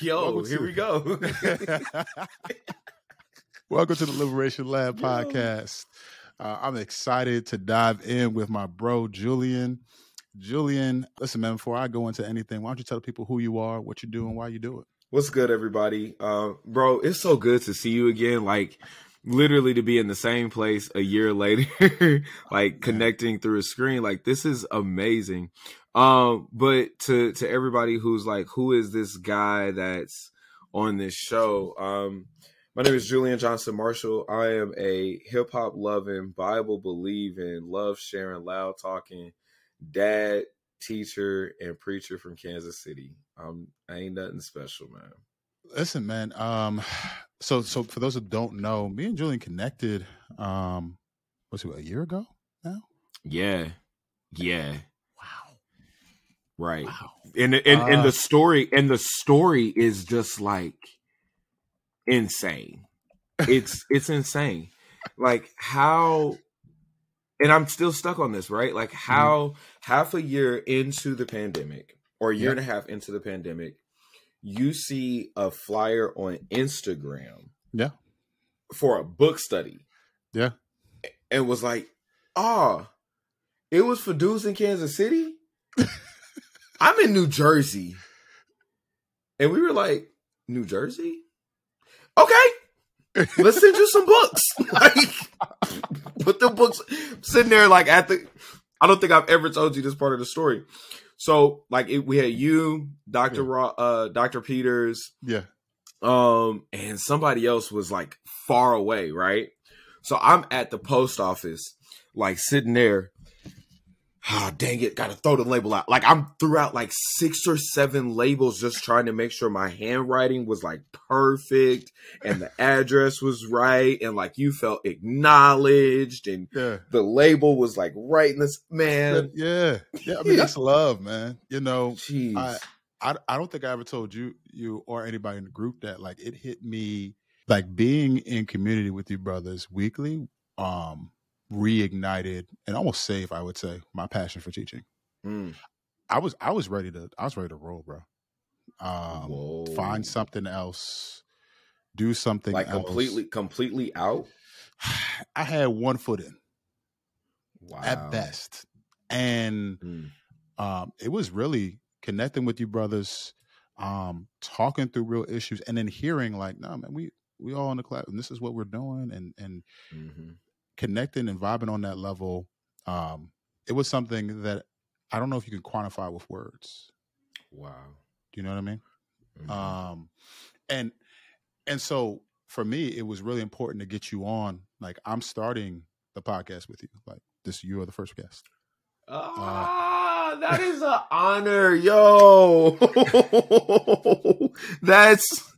Yo, Welcome here to- we go. Welcome to the Liberation Lab podcast. Uh, I'm excited to dive in with my bro Julian. Julian, listen, man. Before I go into anything, why don't you tell people who you are, what you do, and why you do it? What's good, everybody? Uh, bro, it's so good to see you again. Like, literally to be in the same place a year later, like connecting through a screen. Like, this is amazing. Um, but to to everybody who's like, who is this guy that's on this show? Um, my name is Julian Johnson Marshall. I am a hip hop loving, Bible believing, love sharing, loud talking dad, teacher, and preacher from Kansas City. Um, I ain't nothing special, man. Listen, man. Um, so so for those who don't know, me and Julian connected. Um, was it a year ago now? Yeah, yeah, Wow, right. wow. And and and Uh, the story and the story is just like insane. It's it's insane. Like how and I'm still stuck on this, right? Like how half a year into the pandemic or a year Yeah. and a half into the pandemic, you see a flyer on Instagram Yeah, for a book study yeah. and was like, "Ah, it was for dudes in Kansas City. I'm in New Jersey," and we were like, "New Jersey? Okay, let's send you some books." like, put the books sitting there, like at the. I don't think I've ever told you this part of the story. So, like, it, we had you, Doctor Yeah. Ra- uh, Doctor Peters, Yeah, um and somebody else was like far away right? So i'm at the post office like sitting there ah dang it gotta throw the label out like i'm throughout like six or seven labels just trying to make sure my handwriting was like perfect and the address was right and like you felt acknowledged and yeah. the label was like right in this man yeah, yeah. I mean, that's love, man. You know, jeez I, I I don't think I ever told you you or anybody in the group that like it hit me like being in community with you brothers weekly um reignited and almost saved I would say my passion for teaching. Mm. I was I was ready to I was ready to roll, bro. Um Whoa. find something else, do something like else. completely completely out I had one foot in wow at best. And Mm. um, it was really connecting with you brothers, um, talking through real issues, and then hearing like, no, man, we we all in the class, and this is what we're doing, and and Mhm. Connecting and vibing on that level. Um, it was something that I don't know if you can quantify with words. Wow. Do you know what I mean? Mhm. Um, and and so for me, it was really important to get you on. Like I'm starting the podcast with you. Like this, you are the first guest. Ah, that is an honor, yo. That's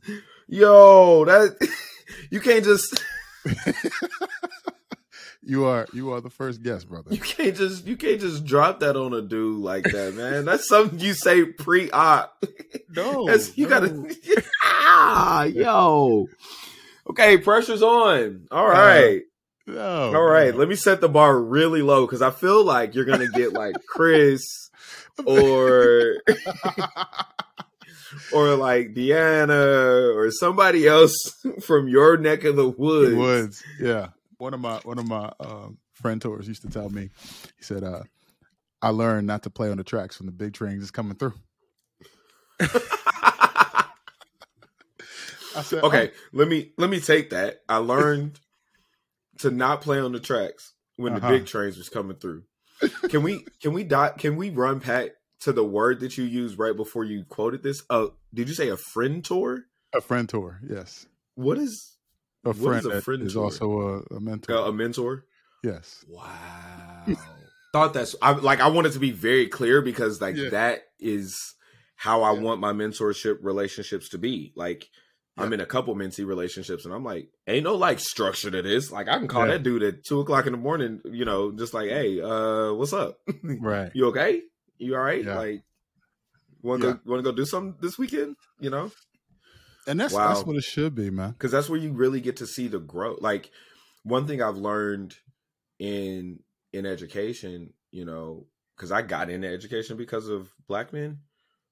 yo. That you can't just You are you are the first guest, brother. you can't just you can't just drop that on a dude like that, man. That's something you say pre-op. No, That's, you no. gotta ah, yo. Okay, pressure's on. All right. No, All right, let me set the bar really low because I feel like you're gonna get like Chris or or like Deanna or somebody else from your neck of the woods. Woods. Yeah. One of my one of my um, friend tours used to tell me. He said, uh, "I learned not to play on the tracks when the big trains is coming through." I said, okay, let me let me take that. I learned to not play on the tracks when the Uh-huh. big trains was coming through. Can we can we dot can we run back to the word that you used right before you quoted this? Uh did you say a friend tour? oh, a friend tour. Yes, What is a What is friend a friend is also a, a mentor. uh, a mentor? yes. Wow. Thought that's I like I wanted to be very clear because like Yeah. that is how I Yeah. want my mentorship relationships to be. Like I'm in a couple mentee relationships and I'm like, ain't no like structure to this. Like I can call Yeah. that dude at two o'clock in the morning, you know, just like, hey, uh, what's up? Right. you okay? You all right? Yeah. Like wanna Yeah. go wanna go do something this weekend? You know? And that's Wow. that's what it should be, man. because that's where you really get to see the growth like one thing i've learned in in education you know because i got into education because of black men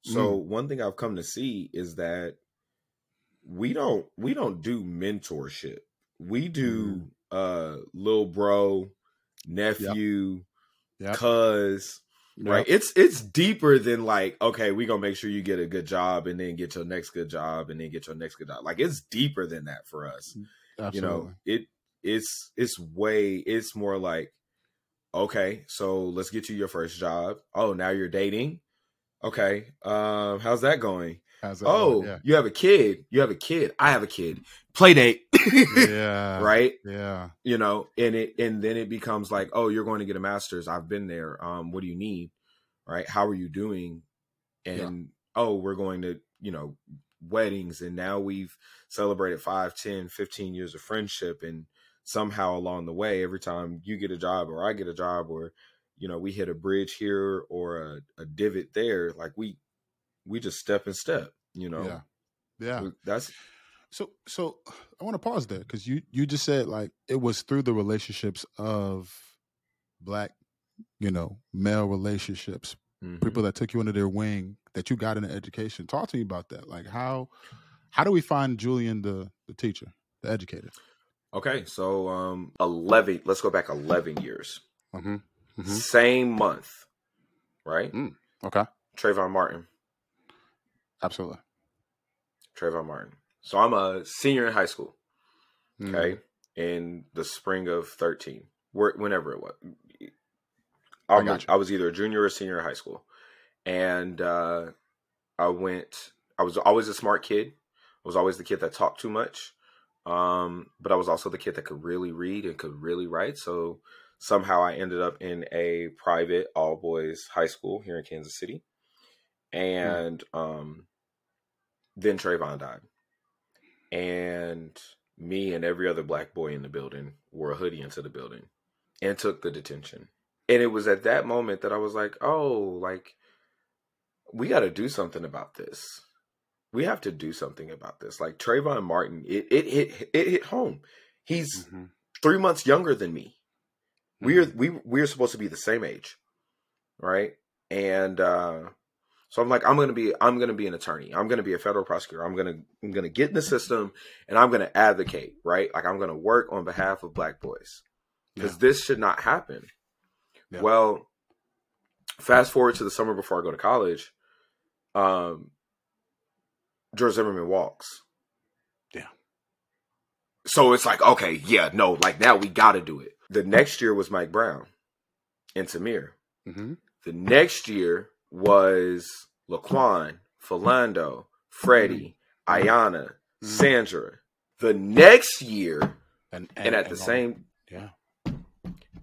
so one thing i've come to see is that we don't we don't do mentorship. We do mm. uh little bro, nephew, yep. Yep. cuz yep. right. It's it's deeper than like okay, we gonna make sure you get a good job and then get your next good job and then get your next good job. Like it's deeper than that for us. Absolutely. You know, it it's it's way it's more like okay, so let's get you your first job. Oh, now you're dating. Okay, um, how's that going? How's that oh. Yeah. you have a kid. You have a kid. I have a kid. Play date. yeah. Right. Yeah. You know, and it and then it becomes like, oh, you're going to get a master's. I've been there. Um, what do you need? Right. How are you doing? And yeah. oh, we're going to, you know, weddings and now we've celebrated 5 10 15 years of friendship and somehow along the way every time you get a job or i get a job or you know we hit a bridge here or a, a divot there like we we just step and step you know yeah yeah that's so so i want to pause there because you you just said like it was through the relationships of black you know male relationships mm-hmm. people that took you under their wing that you got an education talk to me about that like how how do we find julian the the teacher the educator okay so um 11 let's go back 11 years mm-hmm. Mm-hmm. Same month, right? Mm, okay. Trayvon Martin. Absolutely. Trayvon Martin. So I'm a senior in high school. Mm. Okay. In the spring of 13, whenever it was. I was either a junior or senior in high school. And uh, I went, I was always a smart kid. I was always the kid that talked too much. Um, but I was also the kid that could really read and could really write. So somehow I ended up in a private all boys high school here in Kansas City. And mm. um, then Trayvon died. And me and every other black boy in the building wore a hoodie into the building and took the detention. And it was at that moment that I was like, oh, like, we got to do something about this. We have to do something about this. Like Trayvon Martin, it it hit it hit home. He's mm-hmm. three months younger than me. We're mm-hmm. we we're supposed to be the same age, right? And uh, so I'm like, I'm gonna be I'm gonna be an attorney. I'm gonna be a federal prosecutor. I'm gonna I'm gonna get in the system and I'm gonna advocate, right? Like I'm gonna work on behalf of black boys because yeah. this should not happen. Yeah. Well, fast forward to the summer before I go to college. Um, George Zimmerman walks. Yeah. So it's like, okay, yeah, no, like now we got to do it. The next year was Mike Brown and Tamir. Mm-hmm. The next year was Laquan, Philando, Freddie, mm-hmm. Aiyana, mm-hmm. Sandra. The next year, and, and, and at and the same, yeah.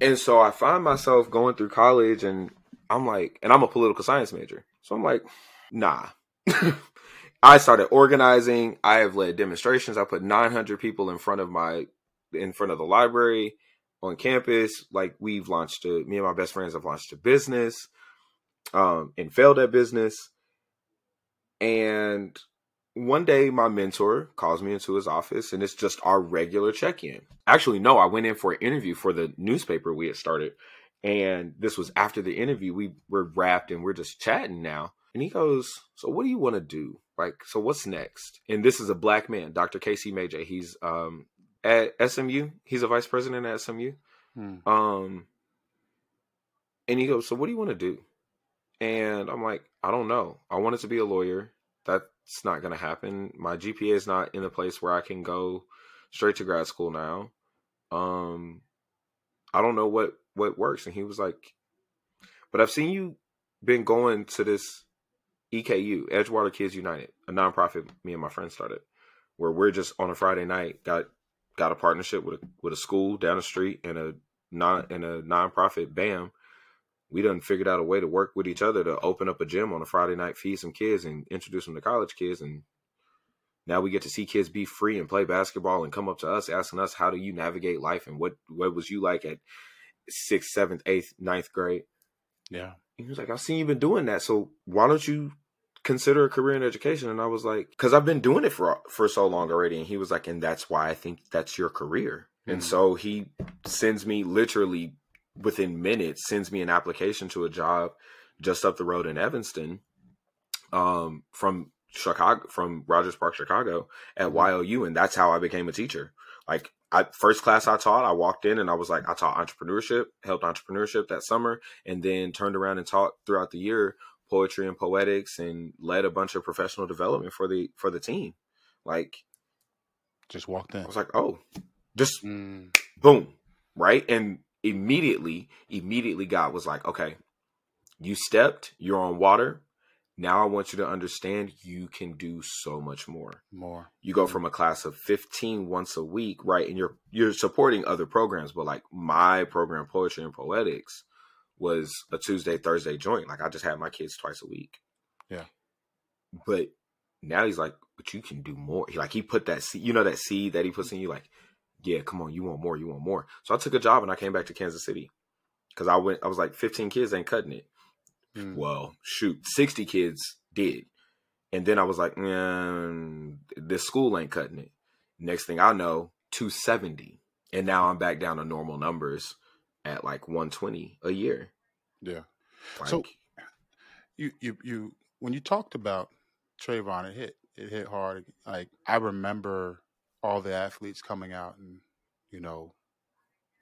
And so I find myself going through college, and I'm like, and I'm a political science major, so I'm like, nah. I started organizing. I have led demonstrations. I put 900 people in front of my in front of the library on campus. Like we've launched a me and my best friends have launched a business, um, and failed at business. And one day my mentor calls me into his office and it's just our regular check-in. Actually, no, I went in for an interview for the newspaper we had started. And this was after the interview. We were wrapped and we're just chatting now. And he goes, So what do you want to do? Like, so what's next? And this is a black man, Dr. Casey Majay. He's um at SMU. He's a vice president at SMU. Hmm. Um, and he goes, "So what do you want to do?" And I'm like, "I don't know. I wanted to be a lawyer. That's not going to happen. My GPA is not in a place where I can go straight to grad school now. Um, I don't know what what works." And he was like, "But I've seen you been going to this EKU, Edgewater Kids United, a nonprofit me and my friends started, where we're just on a Friday night got got a partnership with a, with a school down the street and a non and a nonprofit. Bam, we done figured out a way to work with each other to open up a gym on a Friday night, feed some kids, and introduce them to college kids. And now we get to see kids be free and play basketball and come up to us asking us how do you navigate life and what what was you like at sixth, seventh, eighth, ninth grade. Yeah. he was like, I've seen you been doing that. So why don't you consider a career in education and i was like because i've been doing it for for so long already and he was like and that's why i think that's your career mm-hmm. and so he sends me literally within minutes sends me an application to a job just up the road in evanston um, from Chicago, from Rogers Park, Chicago, at Mhm. YOU, and that's how I became a teacher. Like, I first class I taught, I walked in and I was like, I taught entrepreneurship, helped entrepreneurship that summer, and then turned around and taught throughout the year poetry and poetics, and led a bunch of professional development for the for the team. Like, Just walked in. I was like, oh, just Mm, boom, right? And immediately, immediately God was like, okay, you stepped, you're on water. Now I want you to understand you can do so much more. more. You go from a class of 15 once a week, right? And you're you're supporting other programs, but like my program, poetry and poetics, was a Tuesday, Thursday joint. Like I just had my kids twice a week. Yeah. But now he's like, but you can do more. He like he put that seed, you know that seed that he puts mm-hmm. in you, like, yeah, come on, you want more, you want more. So I took a job and I came back to Kansas City. Cause I went I was like 15 kids ain't cutting it. Mm, Well, shoot, 60 kids did. And then I was like, mm, this school ain't cutting it. Next thing I know, 270. And now I'm back down to normal numbers at like 120 a year. yeah. Like, So- You you you when you talked about Trayvon, it hit it hit hard. Like I remember all the athletes coming out and you know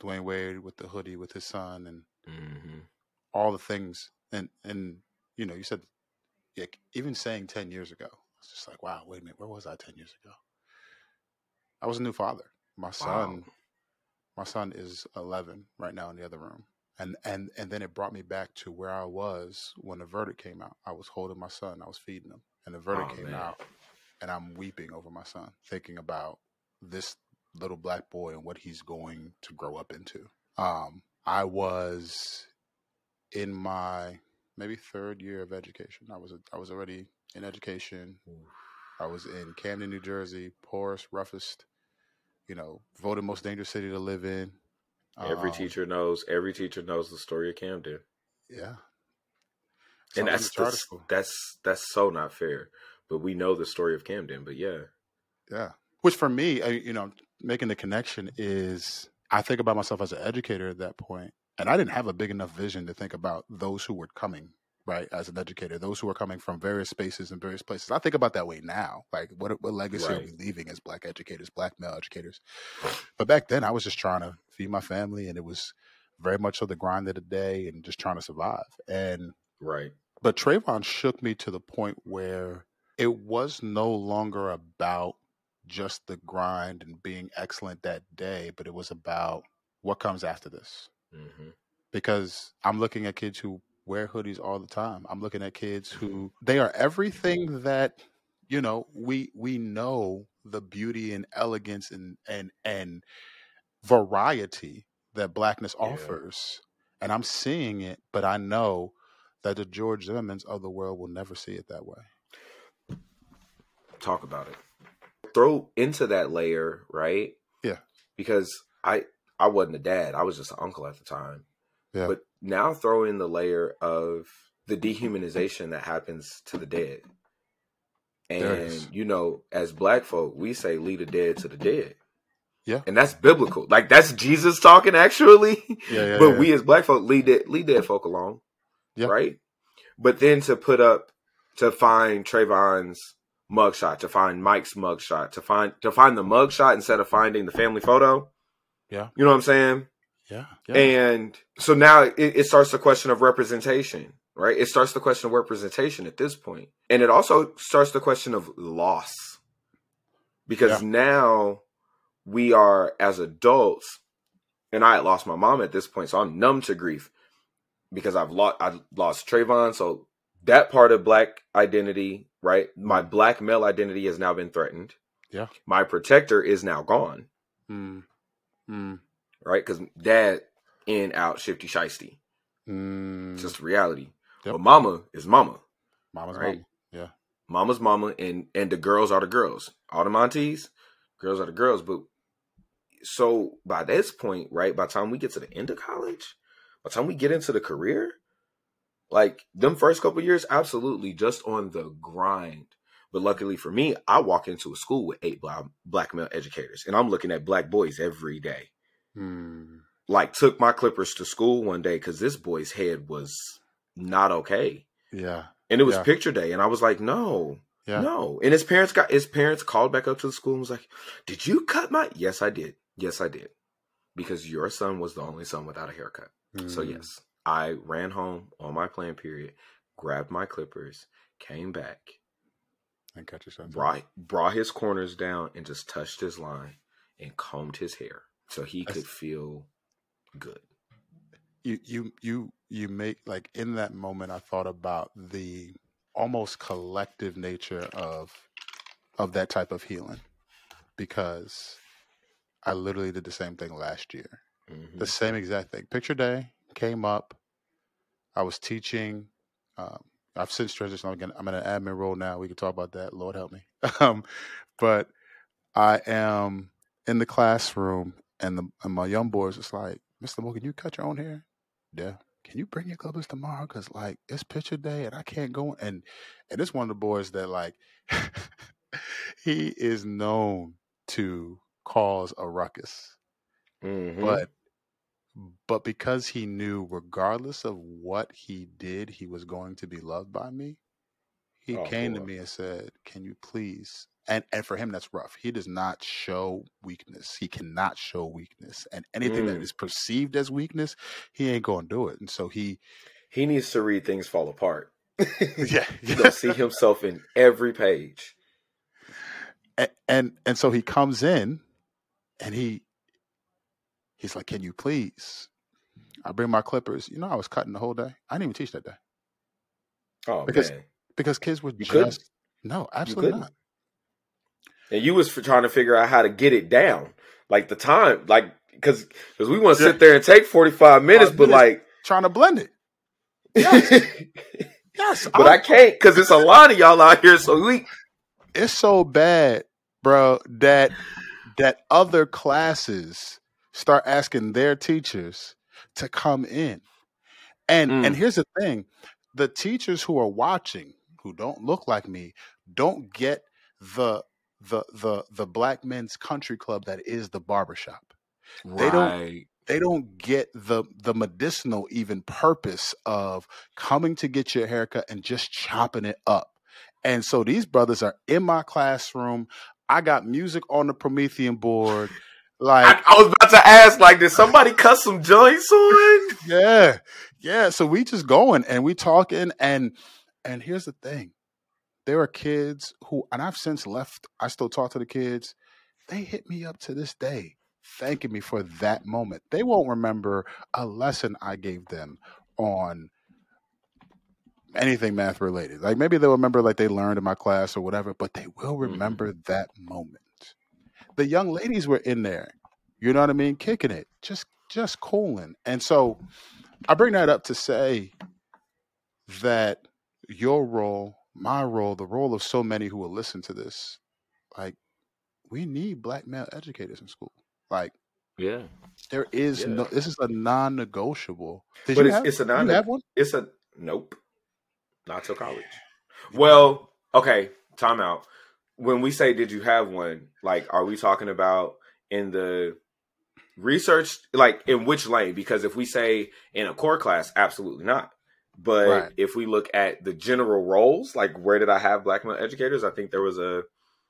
Dwyane Wade with the hoodie with his son and mhm. all the things and and you know you said yeah, even saying 10 years ago it's just like wow wait a minute where was i 10 years ago? I was a new father. My son my son is 11 right now in the other room. And and and then it brought me back to where i was when the verdict came out. I was holding my son. I was feeding him. And the verdict Oh, came man. out and i'm weeping over my son thinking about this little black boy and what he's going to grow up into um i was in my maybe third year of education i was i was already in education I was in Camden, New Jersey, poorest, roughest, you know, voted most dangerous city to live in. Every Um, teacher knows. Every teacher knows the story of Camden, yeah. and Something that's the, that's that's so not fair. But we know the story of Camden. But yeah, Yeah. Which for me, I, you know, making the connection is I think about myself as an educator at that point, and I didn't have a big enough vision to think about those who were coming, right, as an educator, those who are coming from various spaces and various places. I think about that way now. Like, what, what legacy are we leaving as black educators, black male educators? But back then, I was just trying to feed my family, and it was very much of the grind of the day and just trying to survive. And right. but Trayvon shook me to the point where it was no longer about just the grind and being excellent that day, but it was about what comes after this. hmm Because I'm looking at kids who wear hoodies all the time. I'm looking at kids who they are everything that you know we we know the beauty and elegance and and and variety that blackness Yeah. offers and i'm seeing it but i know that the george zimmermans of the world will never see it that way talk about it. Throw into that layer, right? Yeah. Because I I wasn't a dad. I was just an uncle at the time. Yeah. But now throw in the layer of the dehumanization that happens to the dead. And you know, as black folk, we say lead the dead to the dead. Yeah. And that's biblical. Like that's Jesus talking actually. yeah yeah, but yeah. we as black folk lead dead lead dead folk alone. Yeah. Right? But then to put up to find Trayvon's mugshot, to find Mike's mugshot, to find to find the mugshot instead of finding the family photo. Yeah. You know what I'm saying? yeah yeah And so now it, it starts the question of representation, right? It starts the question of representation at this point. And it also starts the question of loss. Because Yeah. now we are as adults, and I had lost my mom at this point, so I'm numb to grief because I've lost I lost Trayvon. So that part of black identity, right? My black male identity has now been threatened. Yeah. My protector is now gone, mm. Mm. right? Because dad in out shifty shisty. Mm. It's just reality. Yep. But mama is mama. mama's right. mama yeah Mama's mama and and the girls are the girls. All the Montes, girls are the girls. But so by this point, right, by the time we get to the end of college, by the time we get into the career, like them first couple years, absolutely just on the grind. But luckily for me, I walk into a school with eight black, black male educators, and I'm looking at black boys every day. mm. Like took my clippers to school one day because this boy's head was not okay. yeah And it was Yeah. picture day. And I was like, no, Yeah. No. And his parents got his parents called back up to the school and was like, Did you cut my Yes, I did. Yes, I did. Because your son was the only son without a haircut. So Mm. yes, I ran home on my plan period, grabbed my clippers, came back, And cut yourself. brought brought his corners down and just touched his line and combed his hair so he could feel good. you you you you make like in that moment i thought about the almost collective nature of of that type of healing because i literally did the same thing last year Mhm. the same exact thing picture day came up i was teaching um, i've since transitioned i'm, I'm in an admin role now we can talk about that lord help me. Um, but i am in the classroom and, the, and my young boys is like mr moore can you cut your own hair? Yeah. Can you bring your clippers tomorrow? Because like it's picture day and i can't go and and it's one of the boys that like he is known to cause a ruckus. Mhm. but but because he knew regardless of what he did he was going to be loved by me he Oh, came to me and said can you please and and for him that's rough he does not show weakness he cannot show weakness and anything that Mm. is perceived as weakness he ain't gonna do it and so he he needs to read things fall apart. yeah He's gonna see himself in every page. and, and and so he comes in and he he's like can you please i bring my clippers you know i was cutting the whole day i didn't even teach that day Oh Because- man. because kids were You couldn't? just no absolutely couldn't? And you was trying to figure out how to get it down, like the time, like because because we want to Yeah. sit there and take forty five minutes, but minutes. trying to blend it Yes. yes but I can't because it's a lot of y'all out here. So we, it's so bad bro that that other classes start asking their teachers to come in and Mm. and here's the thing the teachers who are watching who don't look like me don't get the the the the black men's country club that is the barbershop They don't- they don't get the the medicinal even purpose of coming to get your haircut and just chopping it up. And so these brothers are in my classroom. I got music on the Promethean board. Like, I, I was about to ask, like, did somebody cut some joints on? yeah, yeah. So we just going and we talking and and here's the thing. There are kids who and I've since left, I still talk to the kids. They hit me up to this day, thanking me for that moment. They won't remember a lesson I gave them on anything math related. Like maybe they'll remember like they learned in my class or whatever, but they will Mhm. remember that moment. The young ladies were in there, you know what I mean, kicking it, just just cooling. And so I bring that up to say that your role, my role, the role of so many who will listen to this, like we need black male educators in school. Like Yeah, there is Yeah. no this is a non-negotiable. Did but you it's have, it's a non. have one? It's a nope. Not till college. Well, okay. Time out. When we say did you have one, like, are we talking about in the research, like in which lane? Because if we say in a core class, absolutely not. But Right. if we look at the general roles, like where did I have black male educators? I think there was a,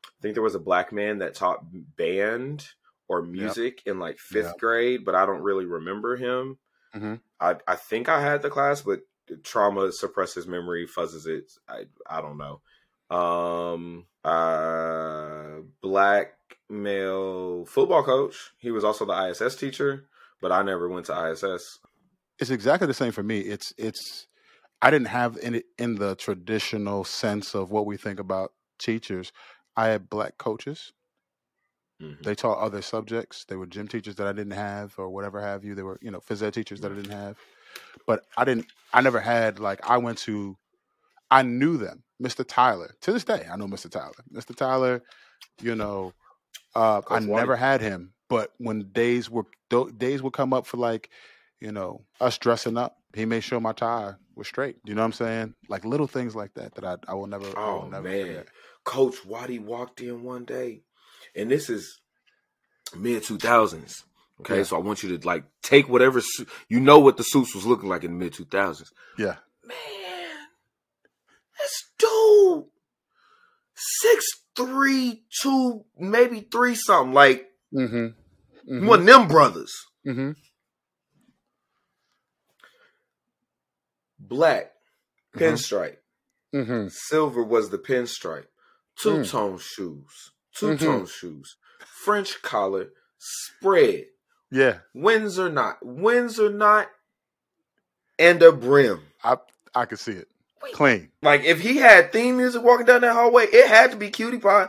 I think there was a black man that taught band or music in like fifth Yep. grade, but I don't really remember him. Mhm. I I think I had the class, but trauma suppresses memory, fuzzes it. I I don't know. Um, uh, black male football coach. He was also the ISS teacher, but I never went to ISS. It's exactly the same for me. It's it's I didn't have in in the traditional sense of what we think about teachers. I had black coaches. Mhm. They taught other subjects. They were gym teachers that I didn't have, or whatever have you. They were, you know, phys ed teachers that I didn't have. But I didn't. I never had like I went to. I knew them, Mr. Tyler. To this day, I know Mr. Tyler. Mr. Tyler, you know, uh, I never had him. But when days were days would come up for like, you know, us dressing up, he made sure my tie was straight. You know what I'm saying? Like little things like that that I I will never. I will Oh never man, forget. Coach Waddy walked in one day, and this is mid two thousands. Okay, Yeah. so I want you to like take whatever su- you know what the suits was looking like in the mid two thousands. Yeah. Man, that's dope. six three two, maybe three something. Like Mm-hmm. Mm-hmm. one of them brothers. mm-hmm. Black Mhm. pinstripe. Mm-hmm. Silver was the pinstripe. Two tone shoes. Two tone shoes. French collar. Spread. Yeah, Windsor knot. Windsor knot. And a brim. I I can see it. Clean. Like if he had theme music walking down that hallway, it had to be Cutie Pie.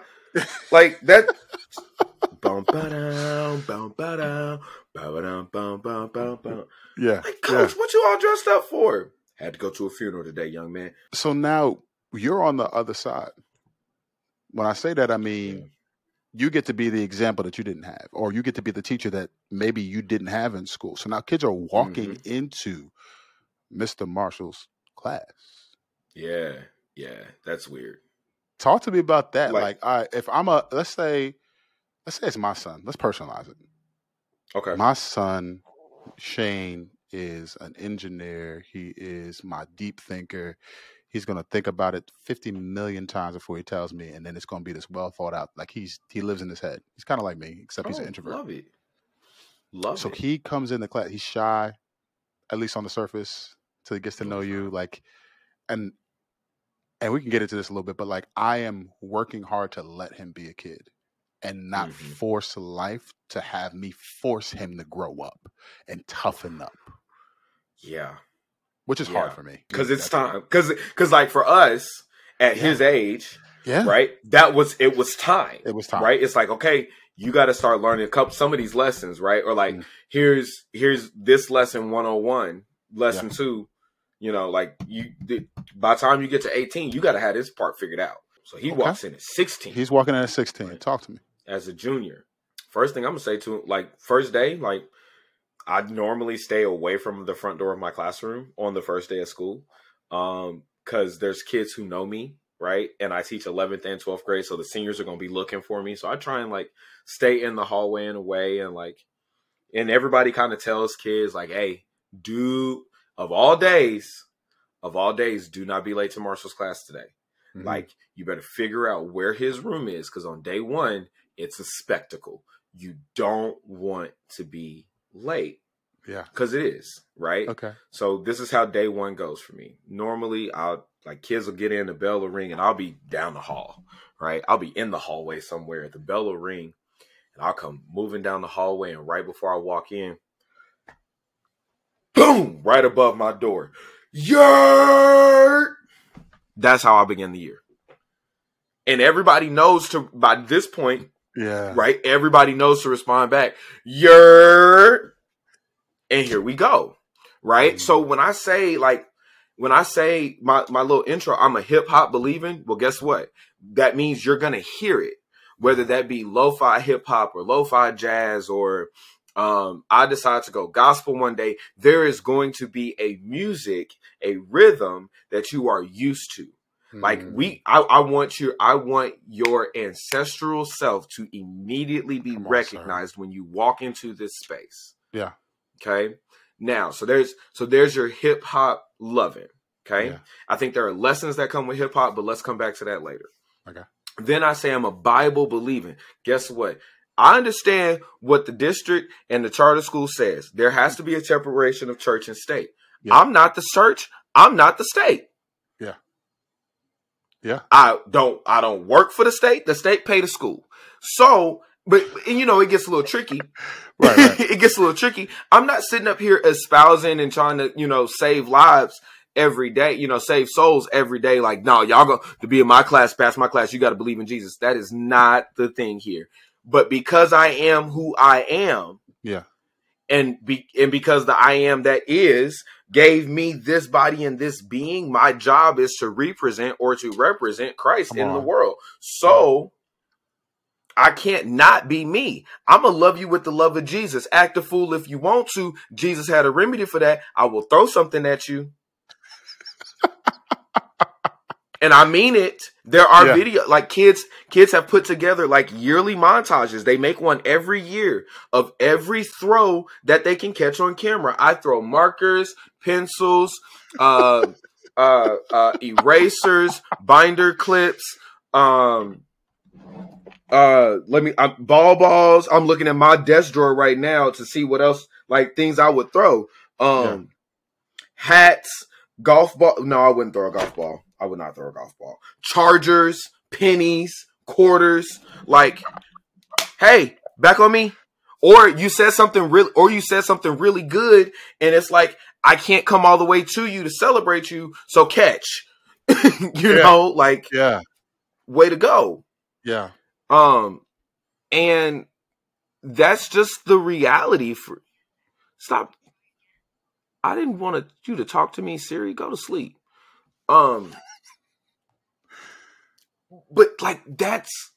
Like that. Bum ba down, bum ba down, ba down, bum bum bum bum. Yeah. Like, yeah. coach, what you all dressed up for? Had to go to a funeral today, young man. So now you're on the other side. When I say that, I mean you get to be the example that you didn't have, or you get to be the teacher that maybe you didn't have in school. So now kids are walking mm-hmm. into Mr. Marshall's class. Yeah, yeah, that's weird. Talk to me about that. Like- Like, right, if I'm a let's say, let's say it's my son. Let's personalize it. Okay. My son, Shane, is an engineer. He is my deep thinker. He's gonna think about it fifty million times before he tells me, and then it's gonna be this well thought out. Like he's he lives in his head. He's kind of like me, except he's an Oh, introvert. Love it. Love So it. he comes in the class. He's shy, at least on the surface, till he gets to know you. Like, and and we can get into this a little bit, but like I am working hard to let him be a kid and not Mhm. force life to have me force him to grow up and toughen up, yeah, which is hard for me because it's time. Because because like for us at his age, Yeah, right? That was it was time. It was time. right? It's like okay, you got to start learning a couple some of these lessons, right? Or like Mm. here's here's this lesson one on one, lesson two. You know, like you the, by the time you get to eighteen, you got to have this part figured out. So he Okay. walks in at sixteen He's walking in at sixteen. Talk to me. as a junior. First thing I'm gonna say to him, like first day, like I normally stay away from the front door of my classroom on the first day of school, um, because there's kids who know me, right? And I teach 11th and 12th grade, so the seniors are gonna be looking for me. So I try and like stay in the hallway in a way, and like, and everybody kind of tells kids like, hey, do of all days, of all days, do not be late to Marshall's class today. Mhm. Like you better figure out where his room is because on day one, it's a spectacle. You don't want to be late yeah. because it is, right? Okay. So this is how day one goes for me. Normally, I'll like kids will get in, the bell will ring, and I'll be down the hall, right? I'll be in the hallway somewhere. The bell will ring, and I'll come moving down the hallway, and right before I walk in, boom, right above my door, yurt. That's how I begin the year, and everybody knows to by this point, Yeah. right? Everybody knows to respond back, yurt. And here we go. Right. Mhm. So when I say like when I say my, my little intro, I'm a hip hop believing, well, guess what? That means you're gonna hear it, whether that be lo-fi hip hop or lo-fi jazz or um, I decide to go gospel one day, there is going to be a music, a rhythm that you are used to. Like Mhm. we, I, I want you, I want your ancestral self to immediately be on, recognized when you walk into this space. Yeah. Okay. Now, so there's, so there's your hip hop loving. Okay. Yeah. I think there are lessons that come with hip hop, but let's come back to that later. Okay. Then I say I'm a Bible believing. Guess what? I understand what the district and the charter school says. There has to be a separation of church and state. Yeah. I'm not the church. I'm not the state. Yeah. Yeah. I don't I don't work for the state. The state pay the school. So, but and you know it gets a little tricky. Right, right. it gets a little tricky. I'm not sitting up here espousing and trying to, you know, save lives every day, you know, save souls every day. Like, no, y'all go to be in my class, pass my class, you got to believe in Jesus. That is not the thing here. But because I am who I am, Yeah. and be and because the I am that is gave me this body and this being, my job is to represent or to represent Christ Come in the world. So I can't not be me. I'm gonna love you with the love of Jesus. Act a fool if you want to. Jesus had a remedy for that. I will throw something at you. And I mean it. There are Yeah. video like kids kids have put together like yearly montages. They make one every year of every throw that they can catch on camera. I throw markers, pencils, uh, uh, uh, erasers, binder clips, Um, uh, let me. I'm, ball balls. I'm looking at my desk drawer right now to see what else like things I would throw. Um, yeah. hats, golf ball. No, I wouldn't throw a golf ball. I would not throw a golf ball. Chargers, pennies, quarters. Like, hey, back on me. Or you said something real, or you said something really good, and it's like I can't come all the way to you to celebrate you. So catch, you yeah. know, like yeah, way to go. Yeah. Um, and that's just the reality for. Stop. I didn't want you to talk to me, Siri. Go to sleep. Um, but like that's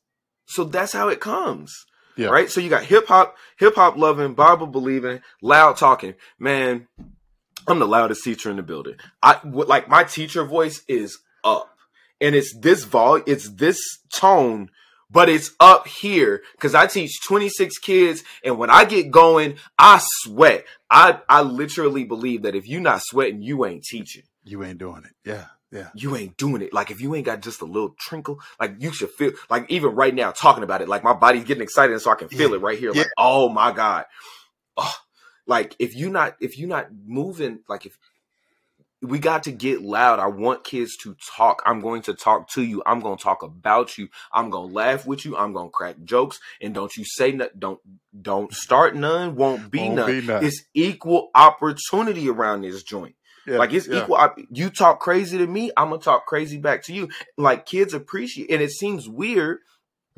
so that's how it comes. Yeah. Right. So you got hip hop, hip hop loving, Bible believing, loud talking. Man, I'm the loudest teacher in the building. I like my teacher voice is up, and it's this vol, it's this tone, but it's up here because I teach 26 kids, and when I get going, I sweat. I I literally believe that if you're not sweating, you ain't teaching. You ain't doing it. Yeah. Yeah. You ain't doing it. Like if you ain't got just a little trinkle, like you should feel like even right now talking about it, like my body's getting excited and so I can feel yeah. it right here. Yeah. Like, oh my God. Oh, like if you not if you not moving, like if we got to get loud. I want kids to talk. I'm going to talk to you. I'm going to talk about you. I'm going to laugh with you. I'm going to crack jokes. And don't you say nothing. Don't don't start none. Won't be, won't none. be none. It's equal opportunity around this joint. Yeah, like it's yeah. equal. You talk crazy to me, I'm gonna talk crazy back to you. Like kids appreciate, and it seems weird,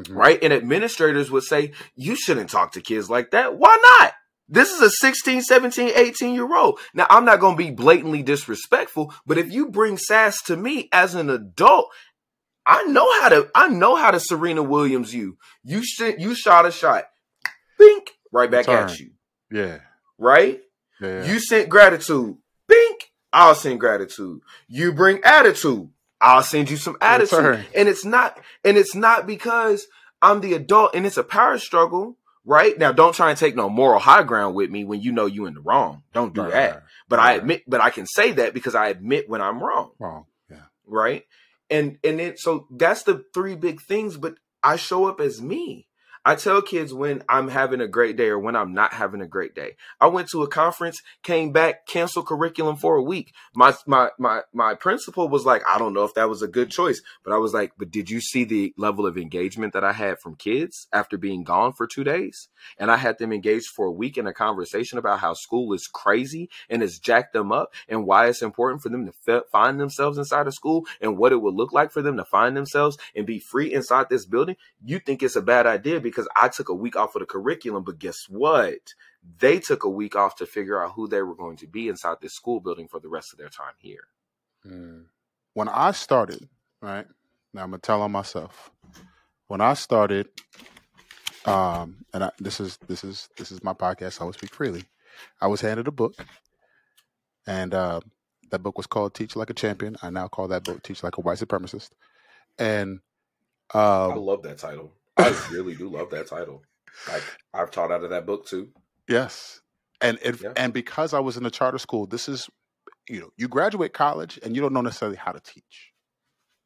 mm-hmm. right? And administrators would say you shouldn't talk to kids like that. Why not? This is a 16, 17, 18 year old. Now, I'm not going to be blatantly disrespectful, but if you bring sass to me as an adult, I know how to, I know how to Serena Williams you. You sh- you shot a shot. Think right back Turn. at you. Yeah. Right? Yeah. You sent gratitude. I'll send gratitude. You bring attitude. I'll send you some attitude. Return. And it's not, and it's not because I'm the adult and it's a power struggle, right? Now, don't try and take no moral high ground with me when you know you in the wrong. Don't do right, that. Right, but right. I admit, but I can say that because I admit when I'm wrong. Wrong. Yeah. Right. And, and then, so that's the three big things, but I show up as me. I tell kids when I'm having a great day or when I'm not having a great day. I went to a conference, came back, canceled curriculum for a week. My my my my principal was like, I don't know if that was a good choice, but I was like, but did you see the level of engagement that I had from kids after being gone for 2 days? And I had them engaged for a week in a conversation about how school is crazy and it's jacked them up and why it's important for them to f- find themselves inside of school and what it would look like for them to find themselves and be free inside this building. You think it's a bad idea because because I took a week off of the curriculum, but guess what? They took a week off to figure out who they were going to be inside this school building for the rest of their time here. Mm. When I started, right now, I'm gonna tell on myself. When I started, um, and I, this is this is this is my podcast. I will speak freely. I was handed a book, and uh, that book was called "Teach Like a Champion." I now call that book "Teach Like a White Supremacist." And um, I love that title. I really do love that title. Like I've taught out of that book too. Yes, and and, yeah. and because I was in a charter school, this is you know you graduate college and you don't know necessarily how to teach.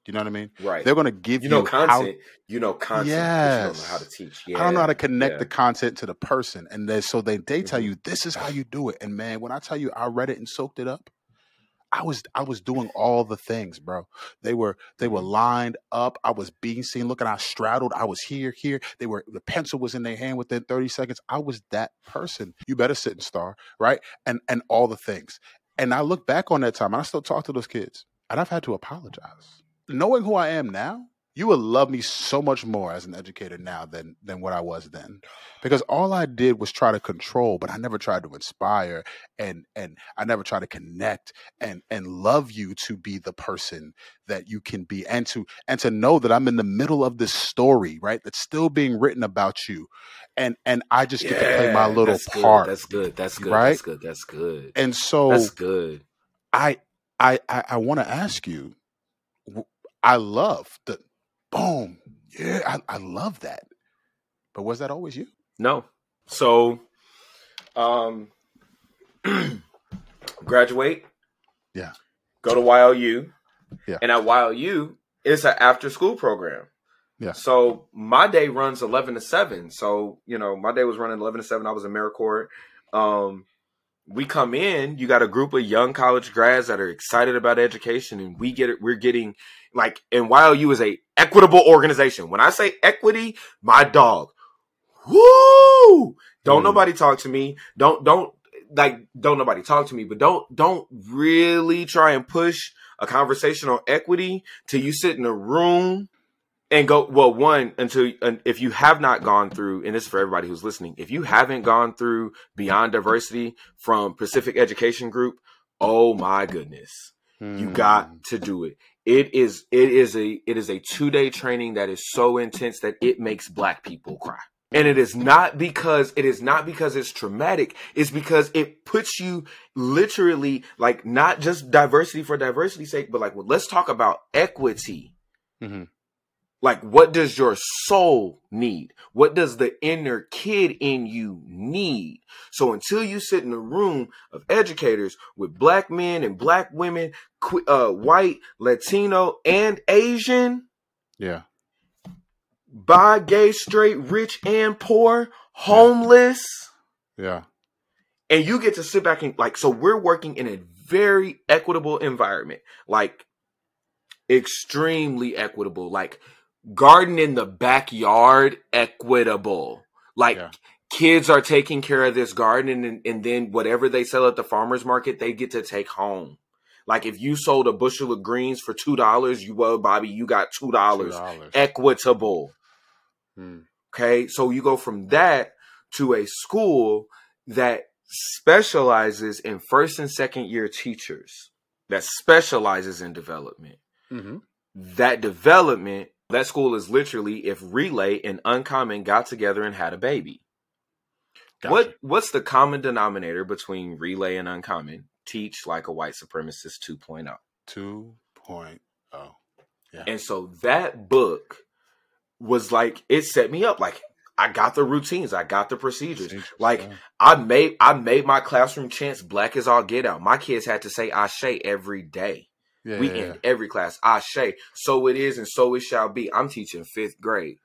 Do you know what I mean? Right. They're going to give you know you content. How, you know content. Yes. you don't know how to teach. Yeah. I don't know how to connect yeah. the content to the person, and they, so they they tell mm-hmm. you this is how you do it. And man, when I tell you I read it and soaked it up, I was I was doing all the things, bro. They were they were mm-hmm. lined up. I was being seen. Looking, I straddled. I was here, here. They were the pencil was in their hand within 30 seconds. I was that person. You better sit and star, right? And and all the things. And I look back on that time and I still talk to those kids. And I've had to apologize. Knowing who I am now, you will love me so much more as an educator now than than what I was then. Because all I did was try to control, but I never tried to inspire and and I never tried to connect and and love you to be the person that you can be and to and to know that I'm in the middle of this story, right? That's still being written about you. And and I just get yeah, to play my little that's part. Good, that's good. That's good. Right? That's good. That's good. And so That's good. I I I, I want to ask you I love the boom. Yeah, I, I love that. But was that always you? No. So, um, graduate. Yeah. Go to YLU. Yeah. And at YLU, it's an after school program. Yeah. So my day runs eleven to seven. So you know, my day was running eleven to seven. I was in AmeriCorps. Um, we come in. You got a group of young college grads that are excited about education, and we get it. We're getting like, and YLU is a equitable organization. When I say equity, my dog, woo! Don't Mm. nobody talk to me. Don't don't like don't nobody talk to me. But don't don't really try and push a conversation on equity till you sit in a room and go well one until and if you have not gone through and this is for everybody who's listening if you haven't gone through beyond diversity from pacific education group oh my goodness. You Mm. got to do it. It is it is a it is a two day training that is so intense that it makes black people cry. And it is not because it is not because it's traumatic. It's because it puts you literally like not just diversity for diversity's sake but like well, let's talk about equity. Mhm. Like what does your soul need? What does the inner kid in you need? So until you sit in a room of educators with black men and black women uh, white latino and asian Yeah. bi gay straight rich and poor homeless Yeah. and you get to sit back and like so we're working in a very equitable environment. Like extremely equitable. Like garden in the backyard equitable like Yeah. kids are taking care of this garden and, and then whatever they sell at the farmers market they get to take home like if you sold a bushel of greens for two dollars you well bobby you got two dollars equitable Mm. Okay. So you go from that to a school that specializes in first and second year teachers, that specializes in development. hmm That development, that school is literally if Relay and Uncommon got together and had a baby. What what's the common denominator between Relay and Uncommon? Teach like a white supremacist oh. 2.0. 2.0. And so that book was like it set me up like I got the routines, I got the procedures. Like Yeah. I made I made my classroom chants black as all get out. My kids had to say Ashe every day. Yeah, we yeah, yeah. every class. Ashe. So it is and so it shall be. I'm teaching fifth grade.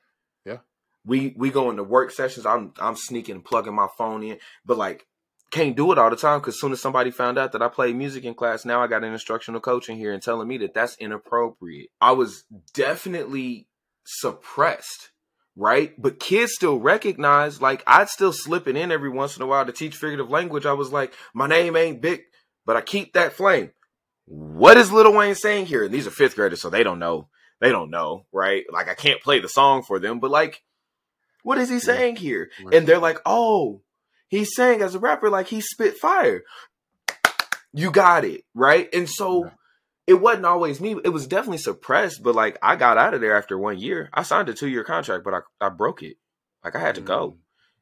Yeah. We we go into work sessions. I'm I'm sneaking and plugging my phone in. But like can't do it all the time because soon as somebody found out that I played music in class, now I got an instructional coach in here and telling me that that's inappropriate. I was definitely suppressed, right? But kids still recognize, like, I'd still slip it in every once in a while to teach figurative language. I was like, my name ain't Bic, but I keep that flame. What is Lil Wayne saying here? And these are fifth graders, so they don't know. They don't know, right? Like, I can't play the song for them, but like, what is he saying here? And they're like, oh, he's saying as a rapper, like he spit fire. You got it, right? And so Yeah. it wasn't always me. It was definitely suppressed, but like I got out of there after one year. I signed a two year contract, but I, I broke it. Like I had to go. Mm.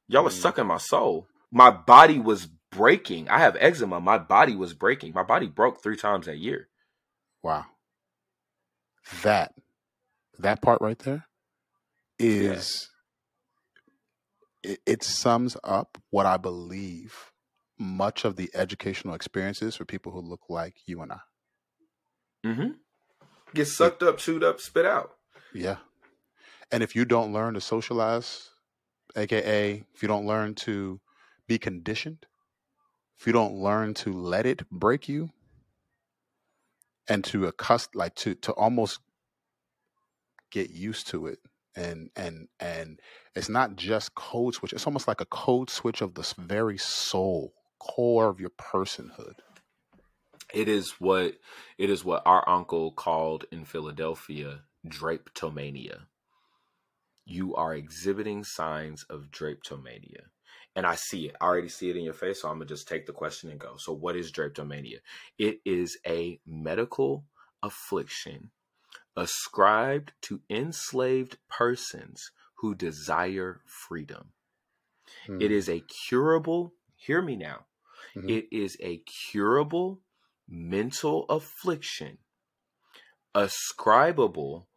Y'all are Mm. sucking my soul. My body was breaking. I have eczema. My body was breaking. My body broke three times that year. Wow. That that part right there is it, it sums up what I believe much of the educational experiences for people who look like you and I. Mm-hmm. Get sucked up, chewed up, spit out. Yeah. And if you don't learn to socialize, aka if you don't learn to be conditioned, if you don't learn to let it break you and to accust like to to almost get used to it and and and it's not just code switch it's almost like a code switch of the very soul core of your personhood It is what it is what our uncle called in Philadelphia drapetomania. You are exhibiting signs of drapetomania. And I see it. I already see it in your face. So I'm gonna just take the question and go. So what is drapetomania? It is a medical affliction ascribed to enslaved persons who desire freedom. It is a curable, hear me now. Mhm. It is a curable mental affliction ascribable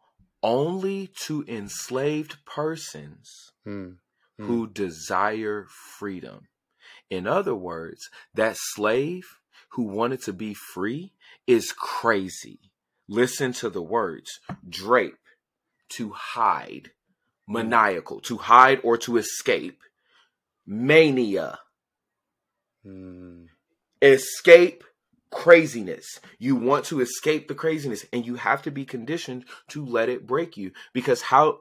only to enslaved persons Mm, mm, who desire freedom. In other words, that slave who wanted to be free is crazy. Listen to the words drape, to hide, maniacal, to hide or to escape, mania, Mm. escape craziness. You want to escape the craziness and you have to be conditioned to let it break you because how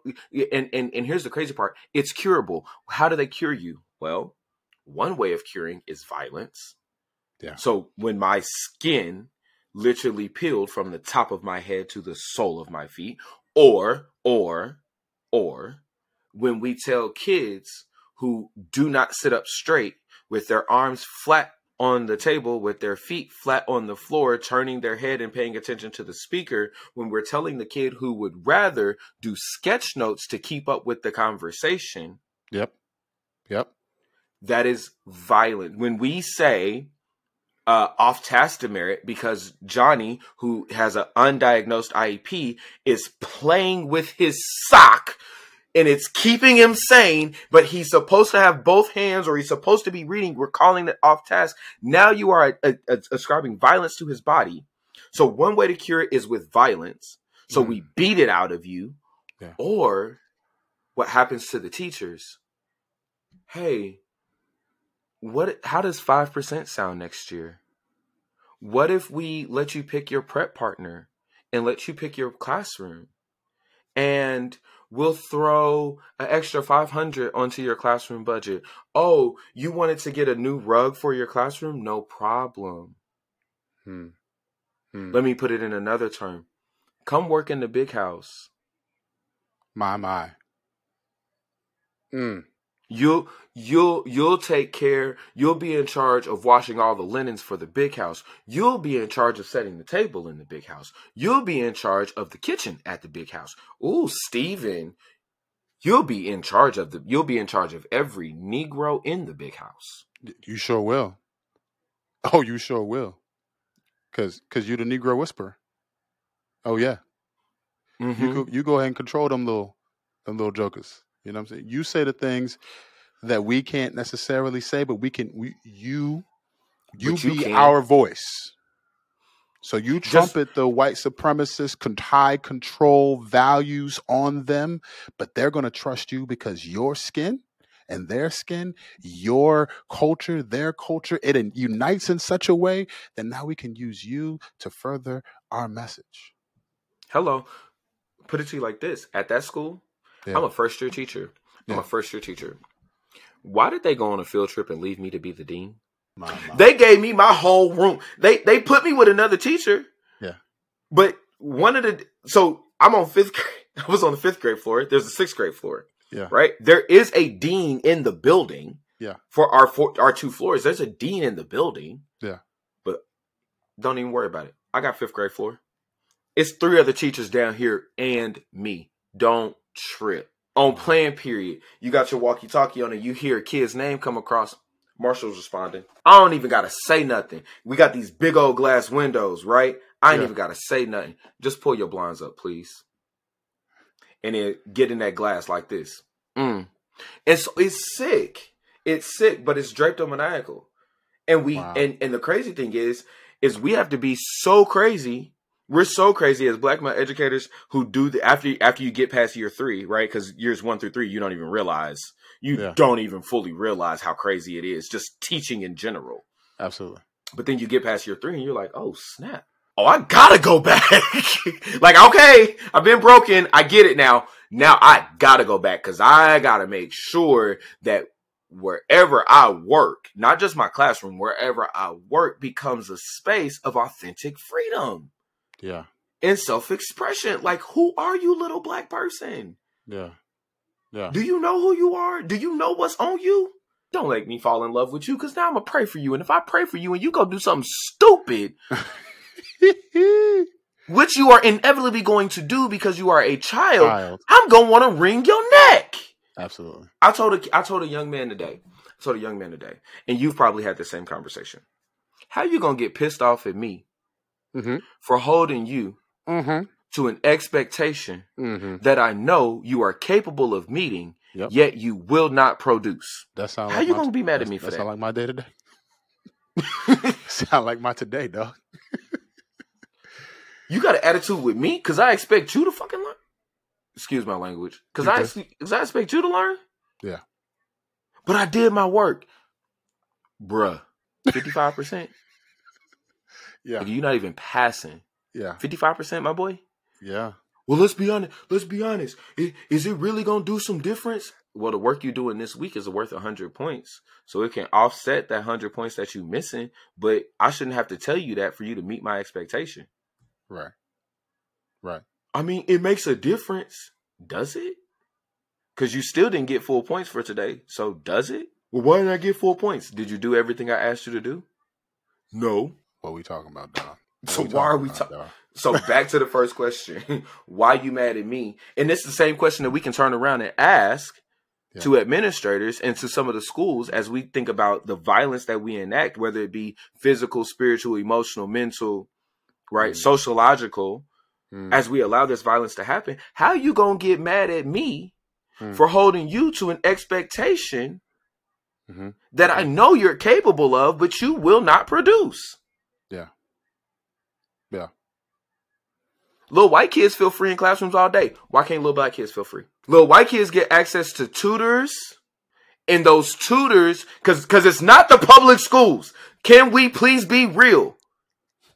and and and here's the crazy part, it's curable. How do they cure you? Well, one way of curing is violence. Yeah. So when my skin literally peeled from the top of my head to the sole of my feet or or or when we tell kids who do not sit up straight with their arms flat on the table with their feet flat on the floor, turning their head and paying attention to the speaker, when we're telling the kid who would rather do sketch notes to keep up with the conversation, Yep. Yep. that is violent. When we say uh, off task demerit because Johnny, who has an undiagnosed IEP, is playing with his sock and it's keeping him sane, but he's supposed to have both hands or he's supposed to be reading. We're calling it off task. Now you are uh, uh, ascribing violence to his body. So one way to cure it is with violence. So Mhm. we beat it out of you. Yeah. Or what happens to the teachers? Hey, what how does 5% sound next year? What if we let you pick your prep partner and let you pick your classroom? And we'll throw an extra 500 onto your classroom budget. Oh, you wanted to get a new rug for your classroom? No problem. Hmm. Hmm. Let me put it in another term. Come work in the big house. My my. Mm. You'll you'll you'll take care. You'll be in charge of washing all the linens for the big house. You'll be in charge of setting the table in the big house. You'll be in charge of the kitchen at the big house. Ooh, Steven, you'll be in charge of the you'll be in charge of every Negro in the big house. You sure will. Oh, you sure will. Cause cause you're the Negro whisperer. Oh yeah. Mhm. You go you go ahead and control them little them little jokers. You know what I'm saying? You say the things that we can't necessarily say, but we can we you you you be can. our voice. So you Just- trumpet the white supremacist con- high control values on them, but they're going to trust you because your skin and their skin, your culture, their culture, it unites in such a way that now we can use you to further our message. Hello. Put it to you like this. At that school, Yeah. I'm a first year teacher. I'm Yeah. a first year teacher. Why did they go on a field trip and leave me to be the dean? My, my. They gave me my whole room. They they put me with another teacher. Yeah. But one of the so I'm on fifth grade. I was on the fifth grade floor. There's a sixth grade floor. Yeah. Right? There is a dean in the building. Yeah. For our four, our two floors. There's a dean in the building. Yeah. But don't even worry about it. I got fifth grade floor. It's three other teachers down here and me. Don't trip. On plan period, you got your walkie talkie on and you hear a kid's name come across. Marshall's responding. I don't even gotta say nothing. We got these big old glass windows, right? I ain't Yeah. even gotta say nothing. Just pull your blinds up, please. And then get in that glass like this. Mm. And so it's sick. It's sick, but it's drapetomaniacal. And we Wow. and and the crazy thing is, is we have to be so crazy. We're so crazy as black male educators who do the after after you get past year three, right? Because years one through three, you don't even realize you Yeah. don't even fully realize how crazy it is just teaching in general. Absolutely. But then you get past year three and you're like, oh snap. Oh, I gotta go back. like, okay, I've been broken. I get it now. Now I gotta go back because I gotta make sure that wherever I work, not just my classroom, wherever I work becomes a space of authentic freedom Yeah. and self expression. Like, who are you, little black person? Yeah. Yeah. Do you know who you are? Do you know what's on you? Don't make me fall in love with you because now I'm gonna pray for you. And if I pray for you and you go do something stupid, which you are inevitably going to do because you are a child, Child. I'm gonna want to wring your neck. Absolutely. I told a I told a young man today. I told a young man today, and you've probably had the same conversation. How you gonna get pissed off at me Mm-hmm. for holding you Mm-hmm. to an expectation Mm-hmm. that I know you are capable of meeting, Yep. yet you will not produce? That sounds How like you gonna be mad at me for that? that? Sound like my day today. sound like my today, dog. You got an attitude with me because I expect you to fucking learn. excuse my language, because I because I expect you to learn. Yeah. But I did my work, bruh. Fifty five percent. Yeah, You're not even passing. yeah, Fifty five percent, my boy. yeah. Well, let's be honest. Let's be honest. I- Is it really gonna do some difference? Well, the work you're doing this week is worth hundred points, so it can offset that hundred points that you're missing. But I shouldn't have to tell you that for you to meet my expectation. Right, right. I mean, it makes a difference, does it? Because you still didn't get full points for today. So does it? Well, why didn't I get full points? Did you do everything I asked you to do? No. What we talking about, Don? What So why are we talking? So back to the first question: Why you mad at me? And it's the same question that we can turn around and ask Yeah. to administrators and to some of the schools as we think about the violence that we enact, whether it be physical, spiritual, emotional, mental, right, Mm. sociological. Mm, As we allow this violence to happen, how you gonna get mad at me mm, for holding you to an expectation mhm. that I know you're capable of, but you will not produce? Yeah. Little white kids feel free in classrooms all day. Why can't little black kids feel free? Little white kids get access to tutors, and those tutors, because because it's not the public schools. Can we please be real?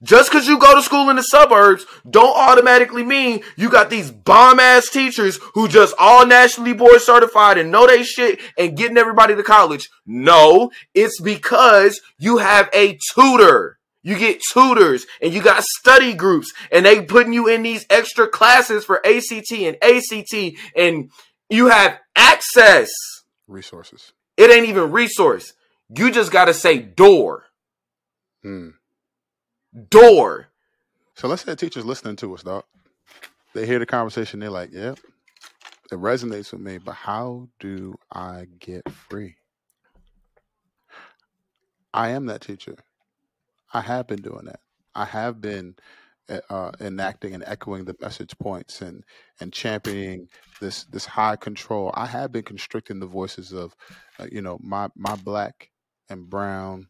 Just because you go to school in the suburbs, don't automatically mean you got these bomb ass teachers who just all nationally board certified and know they shit and getting everybody to college. No, it's because you have a tutor. You get tutors and you got study groups and they putting you in these extra classes for ACT and ACT and you have access. Resources. It ain't even resource. You just got to say door. Mm. Door. So let's say a teacher's listening to us, dog. They hear the conversation. They're like, "Yep, it resonates with me." But how do I get free? I am that teacher. I have been doing that. I have been uh, uh, enacting and echoing the message points and and championing this this high control. I have been constricting the voices of, uh, you know, my my black and brown,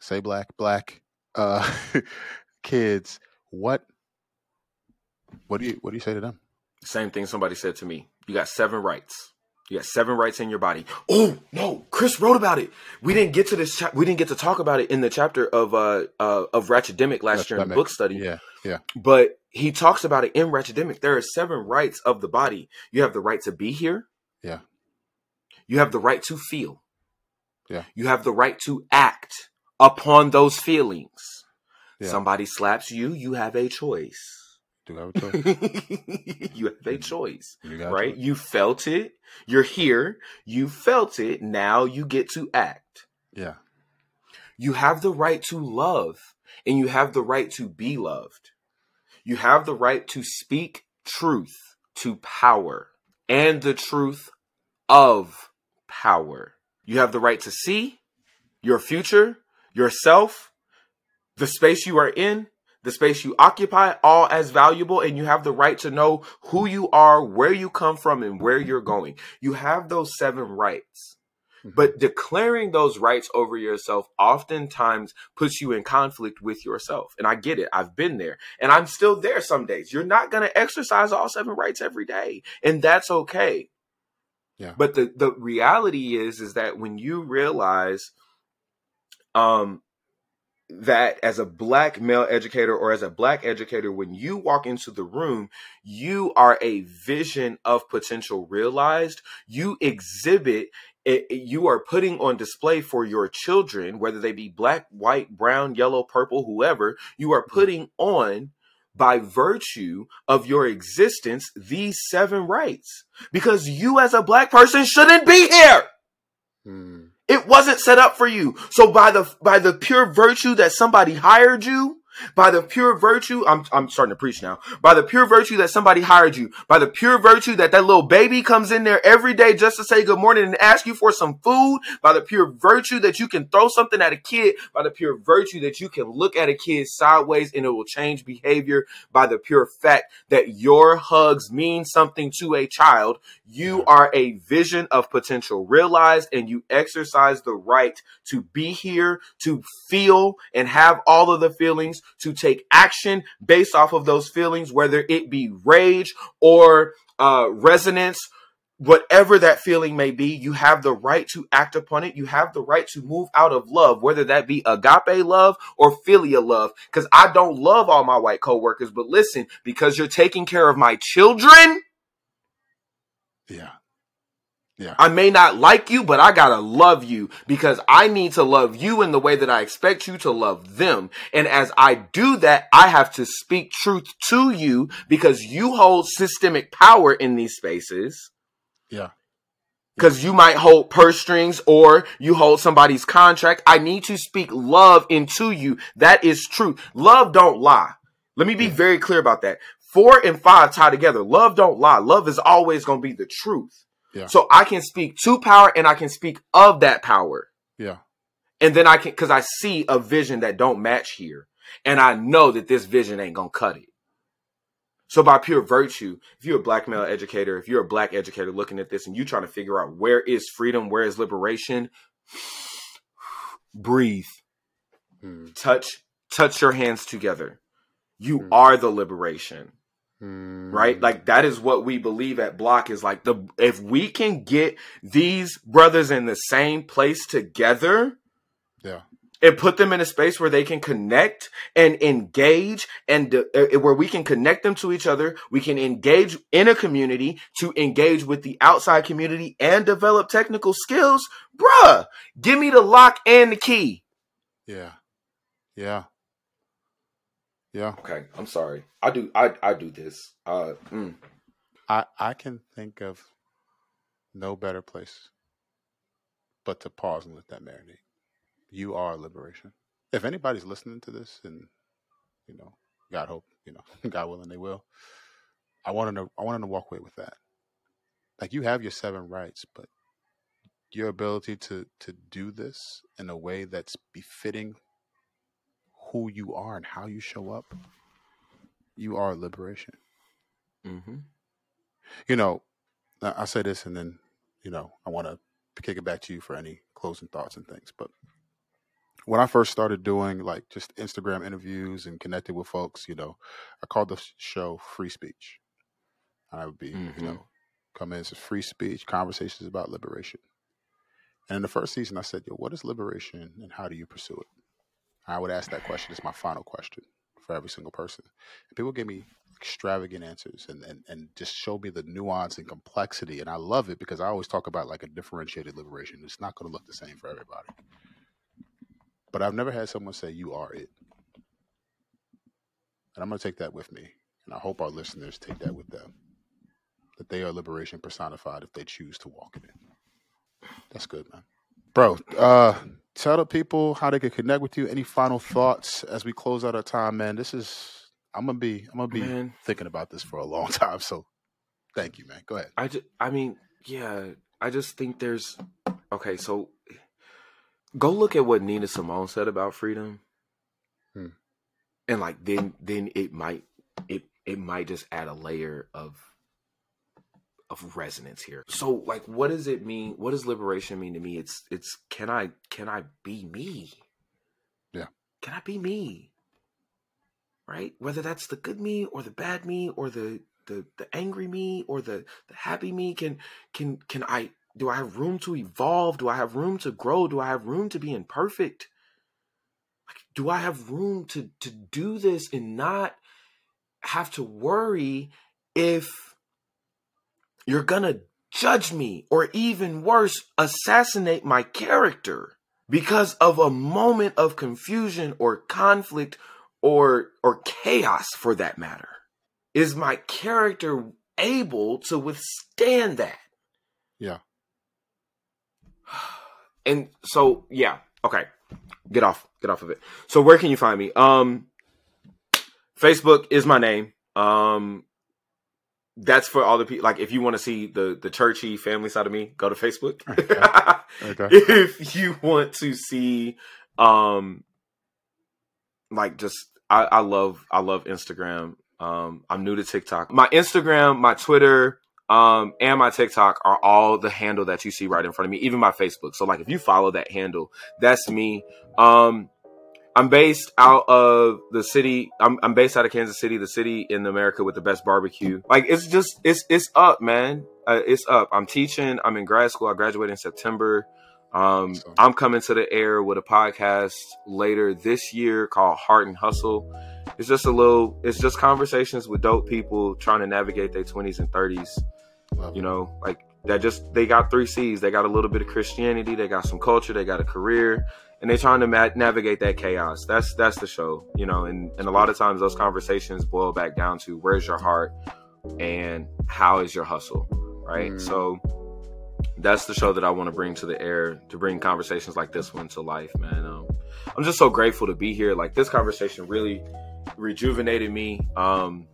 say black black uh, kids. What what do you what do you say to them? Same thing somebody said to me. You got seven rights. You got seven rights in your body. Oh no, Chris wrote about it. We didn't get to this. Cha- we didn't get to talk about it in the chapter of uh, uh of Ratchetdemic last year in the book study. Yeah, yeah, But he talks about it in Ratchetdemic. There are seven rights of the body. You have the right to be here. Yeah. You have the right to feel. Yeah. You have the right to act upon those feelings. Yeah. Somebody slaps you, you have a choice. Do have a choice. you have a choice, You a right? choice. You felt it. You're here. You felt it. Now you get to act. Yeah, You have the right to love and you have the right to be loved. You have the right to speak truth to power and the truth of power. You have the right to see your future, yourself, the space you are in, the space you occupy, all as valuable, and you have the right to know who you are, where you come from, and where you're going. You have those seven rights. Mhm. But declaring those rights over yourself oftentimes puts you in conflict with yourself. And I get it. I've been there. And I'm still there some days. You're not going to exercise all seven rights every day. And that's okay. Yeah. But the, the reality is, is that when you realize um that as a black male educator or as a black educator, when you walk into the room, you are a vision of potential realized. You exhibit it, it- you are putting on display for your children, whether they be black, white, brown, yellow, purple, whoever, you are mm-hmm. putting on by virtue of your existence these seven rights because you as a black person shouldn't be here. Mm. It wasn't set up for you. So by the by the pure virtue that somebody hired you, by the pure virtue, I'm I'm starting to preach now. By the pure virtue that somebody hired you, by the pure virtue that that little baby comes in there every day just to say good morning and ask you for some food, by the pure virtue that you can throw something at a kid, by the pure virtue that you can look at a kid sideways and it will change behavior, by the pure fact that your hugs mean something to a child, you are a vision of potential. Realized and you exercise the right to be here, to feel and have all of the feelings, to take action based off of those feelings, whether it be rage or uh, resonance whatever that feeling may be, you have the right to act upon it. You have the right to move out of love, whether that be agape love or philia love. Because I don't love all my white coworkers, but listen, because you're taking care of my children. Yeah. Yeah. I may not like you, but I gotta love you because I need to love you in the way that I expect you to love them. And as I do that, I have to speak truth to you because you hold systemic power in these spaces. Yeah. Because you might hold purse strings or you hold somebody's contract. I need to speak love into you. That is true. Love don't lie. Let me be very clear about that. Four and five tie together. Love don't lie. Love is always going to be the truth. Yeah. So I can speak to power and I can speak of that power. Yeah. And then I can, cause I see a vision that don't match here. And I know that this vision ain't going to cut it. So by pure virtue, if you're a black male educator, if you're a black educator looking at this and you trying to figure out where is freedom, where is liberation, breathe. Mm. Touch touch your hands together. You Mm. are the liberation. Mm. Right? Like that is what we believe at Block is like the if we can get these brothers in the same place together, Yeah. and put them in a space where they can connect and engage and uh, uh, where we can connect them to each other we can engage in a community to engage with the outside community and develop technical skills bruh give me the lock and the key Yeah. Yeah. Yeah. okay i'm sorry i do i i do this uh mm. I I can think of no better place but to pause and let that marinate. You are liberation. If anybody's listening to this, and you know, God hope, you know, God willing, they will. I want to I want them to walk away with that. Like you have your seven rights, but your ability to to do this in a way that's befitting who you are and how you show up, you are liberation mm-hmm. you know, I say this and then, you know, I want to kick it back to you for any closing thoughts and things. But when I first started doing like just Instagram interviews and connecting with folks, you know, I called the show Free Speech. I would be, Mhm. you know, come in as free speech, conversations about liberation. And in the first season, I said, yo, what is liberation and how do you pursue it? I would ask that question as my final question for every single person. And people give me extravagant answers and, and, and just show me the nuance and complexity. And I love it because I always talk about like a differentiated liberation. It's not going to look the same for everybody. But I've never had someone say, you are it. And I'm going to take that with me. And I hope our listeners take that with them. That they are liberation personified if they choose to walk in it. That's good, man. Bro, uh, tell the people how they can connect with you. Any final thoughts as we close out our time, man? This is I'm gonna be I'm gonna be Man. thinking about this for a long time. So thank you, man. Go ahead. I just, I mean, yeah, I just think there's okay. So go look at what Nina Simone said about freedom, Hmm. and like then then it might it it might just add a layer of of resonance here. So like, what does it mean? What does liberation mean to me? It's it's can I can I be me? Yeah. Can I be me? Right? Whether that's the good me or the bad me or the the the angry me or the the happy me can can can I do I have room to evolve? Do I have room to grow? Do I have room to be imperfect? Like, do I have room to to do this and not have to worry if you're gonna judge me or even worse assassinate my character because of a moment of confusion or conflict or or chaos for that matter. Is my character able to withstand that? Yeah. and so yeah okay. Get off get off of it. So where can you find me? Um facebook is my name. Um that's for all the people like if you want to see the the churchy family side of me go to facebook Okay. if you want to see um like just I, I love I love Instagram. Um I'm new to TikTok. My Instagram, my Twitter, um, and my TikTok are all the handle that you see right in front of me, even my Facebook. So like if you follow that handle, that's me. Um I'm based out of the city. I'm, I'm based out of Kansas City, the city in America with the best barbecue. Like it's just it's it's up, man. Uh, it's up. I'm teaching. I'm in grad school. I graduated in September. Um, I'm coming to the air with a podcast later this year called Heart and Hustle. It's just a little. It's just conversations with dope people trying to navigate their 20s and 30s. Love You know, like that. Just they got three C's. They got a little bit of Christianity. They got some culture. They got a career, and they're trying to ma- navigate that chaos. That's that's the show. You know, and and a lot of times those conversations boil back down to where's your heart and how is your hustle, right? Mm. So that's the show that I want to bring to the air to bring conversations like this one to life, man. Um, I'm just so grateful to be here. Like this conversation really rejuvenated me. Um,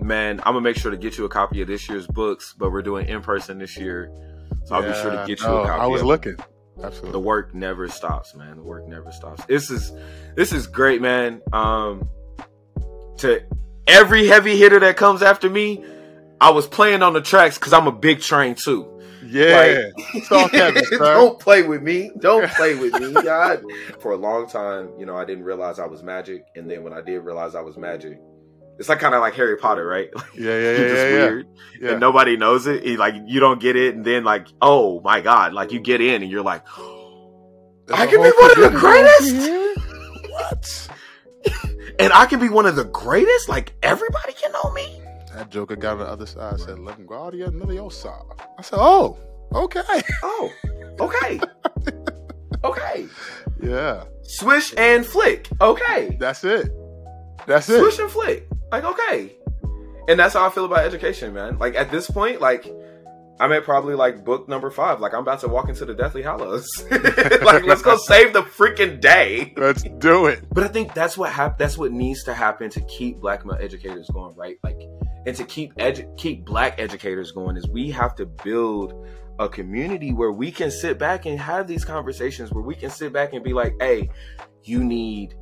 man, I'm gonna make sure to get you a copy of this year's books, but we're doing in person this year, so I'll be sure to get you no, a copy. I was of it. Looking. The work never stops, man. The work never stops. This is this is great, man. Um, to every heavy hitter that comes after me, I was playing on the tracks because I'm a big train too. Yeah. Heavy, sir. Don't play with me. Don't play with me. God. For a long time, you know, I didn't realize I was magic, and then when I did realize I was magic, it's like kind of like Harry Potter, right? Yeah, yeah, yeah, just yeah, weird, yeah. and nobody knows it. It- Like you don't get it, and then like, oh my god, like you get in, and you're like, There's I can be one of the greatest? What? and I can be one of the greatest. Like everybody can know me. That joker got on the other side said, "Let him go out here, none of your side." I said, "Oh, okay, Oh, okay, okay. yeah, Swish and flick. Okay, that's it, that's it." swish and flick. Like okay, and that's how I feel about education, man. Like at this point, like I'm at probably like book number five. Like I'm about to walk into the Deathly Hallows. like let's go save the freaking day. Let's do it. But I think that's what hap- that's what needs to happen to keep black male educators going, right? Like, and to keep edu- keep black educators going is we have to build a community where we can sit back and have these conversations, where we can sit back and be like, "Hey, you need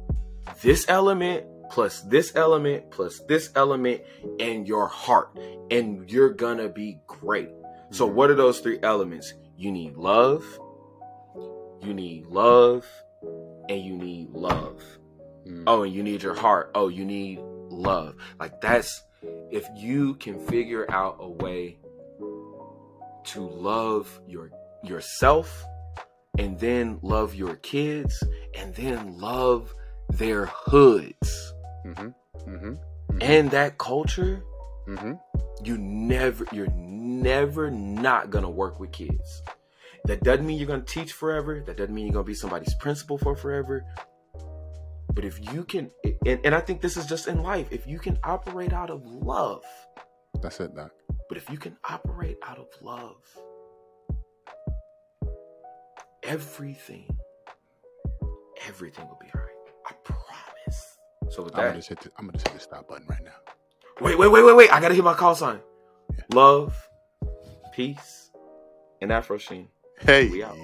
this element plus this element plus this element in your heart, and you're gonna be great." So, Mhm. what are those three elements? You need love, you need love, and you need love. Mm. Oh, and you need your heart. Oh, you need love. Like that's if you can figure out a way to love your yourself and then love your kids and then love their hoods Mhm, mhm, and that culture, mhm. you never you're never not gonna work with kids. That doesn't mean you're gonna teach forever. That doesn't mean you're gonna be somebody's principal for forever. But if you can, and, and I think this is just in life, if you can operate out of love, That's it, Doc. but if you can operate out of love, everything, everything will be all right. I promise. So with I'm gonna that, just hit. The, I'm gonna just hit the stop button right now. wait, wait, wait, wait, wait. I gotta hit my call sign. Yeah. Love, peace, and Afro Sheen. Hey. We out.